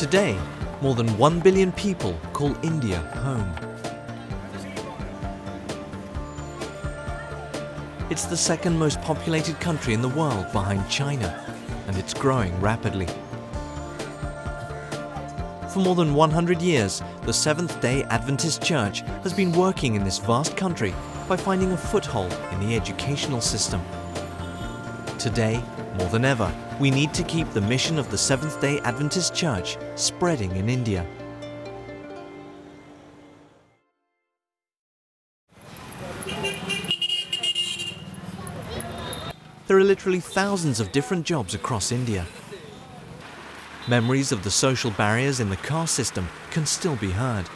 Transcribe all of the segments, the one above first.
Today, more than 1 billion people call India home. It's the second most populated country in the world behind China, and it's growing rapidly. For more than 100 years, the Seventh day Adventist Church has been working in this vast country by finding a foothold in the educational system. Today, more than ever, we need to keep the mission of the Seventh day Adventist Church spreading in India. There are literally thousands of different jobs across India. Memories of the social barriers in the caste system can still be heard.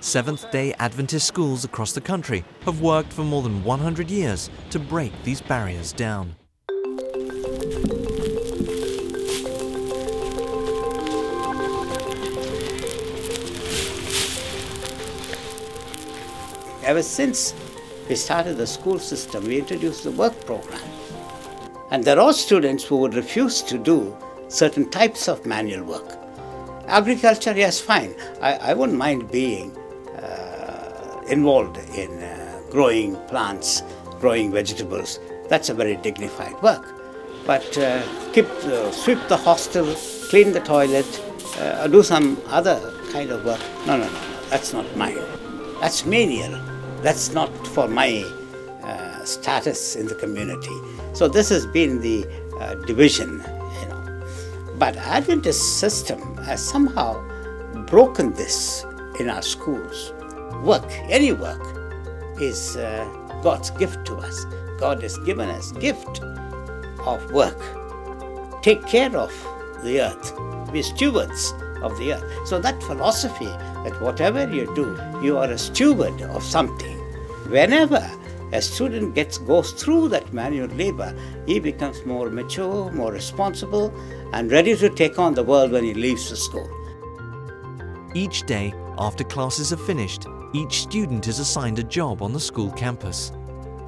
Seventh day Adventist schools across the country have worked for more than 100 years to break these barriers down. Ever since we started the school system, we introduced the work program. And there are students who would refuse to do certain types of manual work. Agriculture, yes, fine. I, I wouldn't mind being uh, involved in uh, growing plants, growing vegetables. That's a very dignified work. But uh, keep, sweep the hostel, clean the toilet, uh, do some other kind of work. No, no, no, no. That's not mine. That's menial. That's not for my uh, status in the community. So this has been the uh, division, you know. But Adventist system has somehow broken this in our schools. Work, any work, is uh, God's gift to us. God has given us gift of work. Take care of the earth. Be stewards of the earth. So that philosophy that whatever you do, you are a steward of something. Whenever a student gets goes through that manual labor, he becomes more mature, more responsible, and ready to take on the world when he leaves the school. Each day, after classes are finished, each student is assigned a job on the school campus.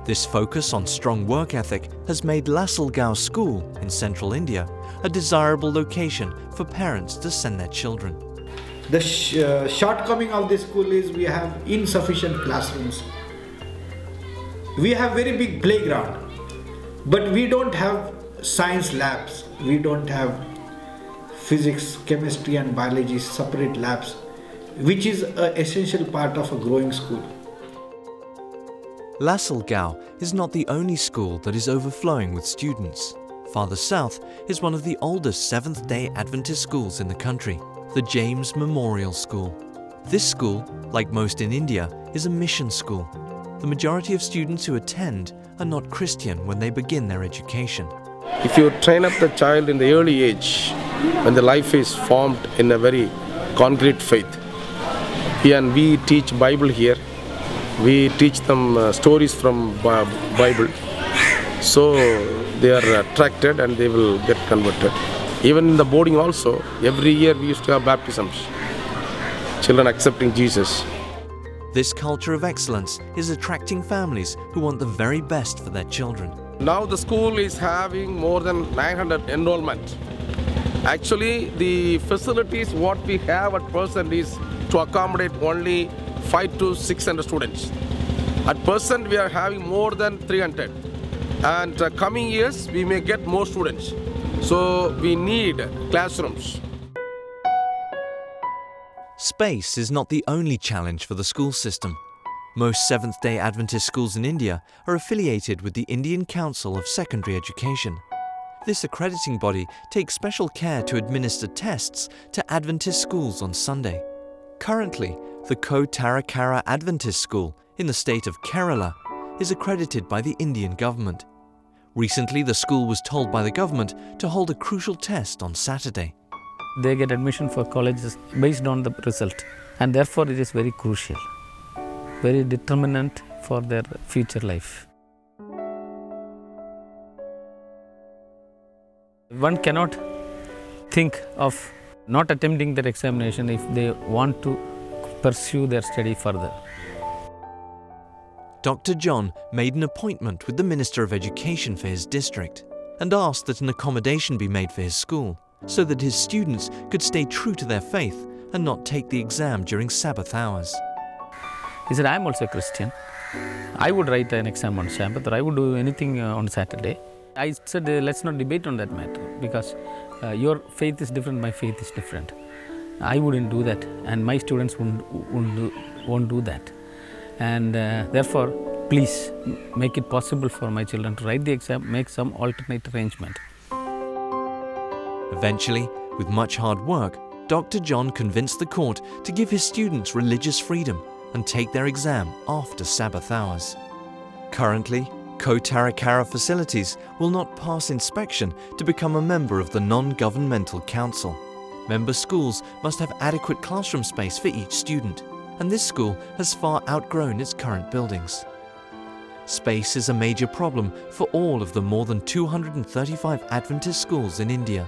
This focus on strong work ethic has made Lasalgaon School in central India a desirable location for parents to send their children. The sh- uh, shortcoming of this school is we have insufficient classrooms. We have very big playground, but we don't have science labs. We don't have physics, chemistry, and biology separate labs, which is an essential part of a growing school. Lasalgaon is not the only school that is overflowing with students. Farther south is one of the oldest Seventh day Adventist schools in the country, the James Memorial School. This school, like most in India, is a mission school. The majority of students who attend are not Christian when they begin their education. If you train up the child in the early age, when the life is formed in a very concrete faith, and we teach Bible here, we teach them uh, stories from Bible, so they are attracted and they will get converted. Even in the boarding also, every year we used to have baptisms, children accepting Jesus. This culture of excellence is attracting families who want the very best for their children. Now the school is having more than 900 enrollment. Actually, the facilities what we have at present is to accommodate only 5 to 600 students. At present, we are having more than 300. And uh, coming years, we may get more students. So we need classrooms. Space is not the only challenge for the school system. Most Seventh day Adventist schools in India are affiliated with the Indian Council of Secondary Education. This accrediting body takes special care to administer tests to Adventist schools on Sunday. Currently, the Kottarakara Adventist School in the state of Kerala is accredited by the Indian government. Recently, the school was told by the government to hold a crucial test on Saturday. They get admission for colleges based on the result, and therefore it is very crucial, very determinant for their future life. One cannot think of not attempting their examination if they want to pursue their study further. Dr. John made an appointment with the Minister of Education for his district and asked that an accommodation be made for his school. So that his students could stay true to their faith and not take the exam during Sabbath hours. He said, I'm also a Christian. I would write an exam on Sabbath or I would do anything uh, on Saturday. I said, uh, let's not debate on that matter because uh, your faith is different, my faith is different. I wouldn't do that, and my students won't, won't, do, won't do that. And uh, therefore, please make it possible for my children to write the exam, make some alternate arrangement. Eventually, with much hard work, Dr. John convinced the court to give his students religious freedom and take their exam after Sabbath hours. Currently, Kottarakara facilities will not pass inspection to become a member of the non-governmental council. Member schools must have adequate classroom space for each student, and this school has far outgrown its current buildings. Space is a major problem for all of the more than 235 Adventist schools in India.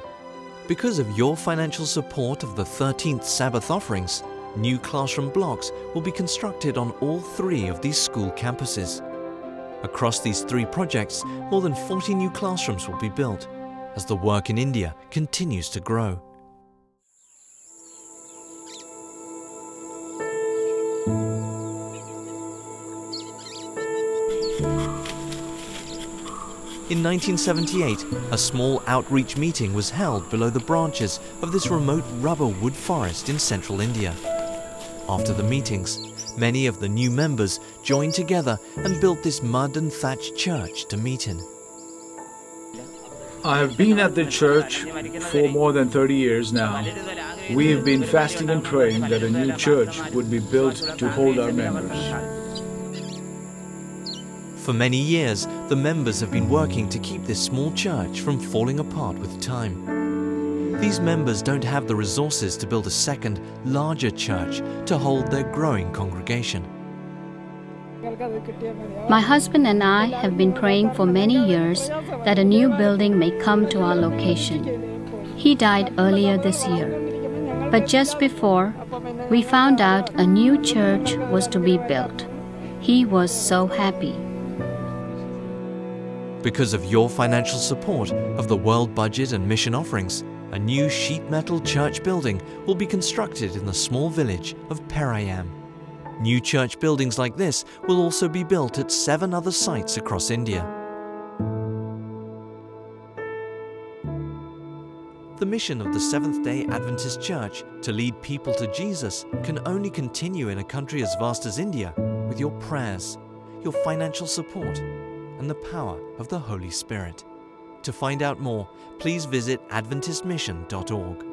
Because of your financial support of the 13th Sabbath offerings, new classroom blocks will be constructed on all three of these school campuses. Across these three projects, more than 40 new classrooms will be built as the work in India continues to grow. In 1978, a small outreach meeting was held below the branches of this remote rubber wood forest in central India. After the meetings, many of the new members joined together and built this mud and thatched church to meet in. I have been at the church for more than 30 years now. We have been fasting and praying that a new church would be built to hold our members. For many years, the members have been working to keep this small church from falling apart with time. These members don't have the resources to build a second, larger church to hold their growing congregation. My husband and I have been praying for many years that a new building may come to our location. He died earlier this year. But just before, we found out a new church was to be built. He was so happy. Because of your financial support of the World Budget and Mission offerings, a new sheet metal church building will be constructed in the small village of Perayam. New church buildings like this will also be built at seven other sites across India. The mission of the Seventh day Adventist Church to lead people to Jesus can only continue in a country as vast as India with your prayers, your financial support, and the power of the Holy Spirit. To find out more, please visit AdventistMission.org.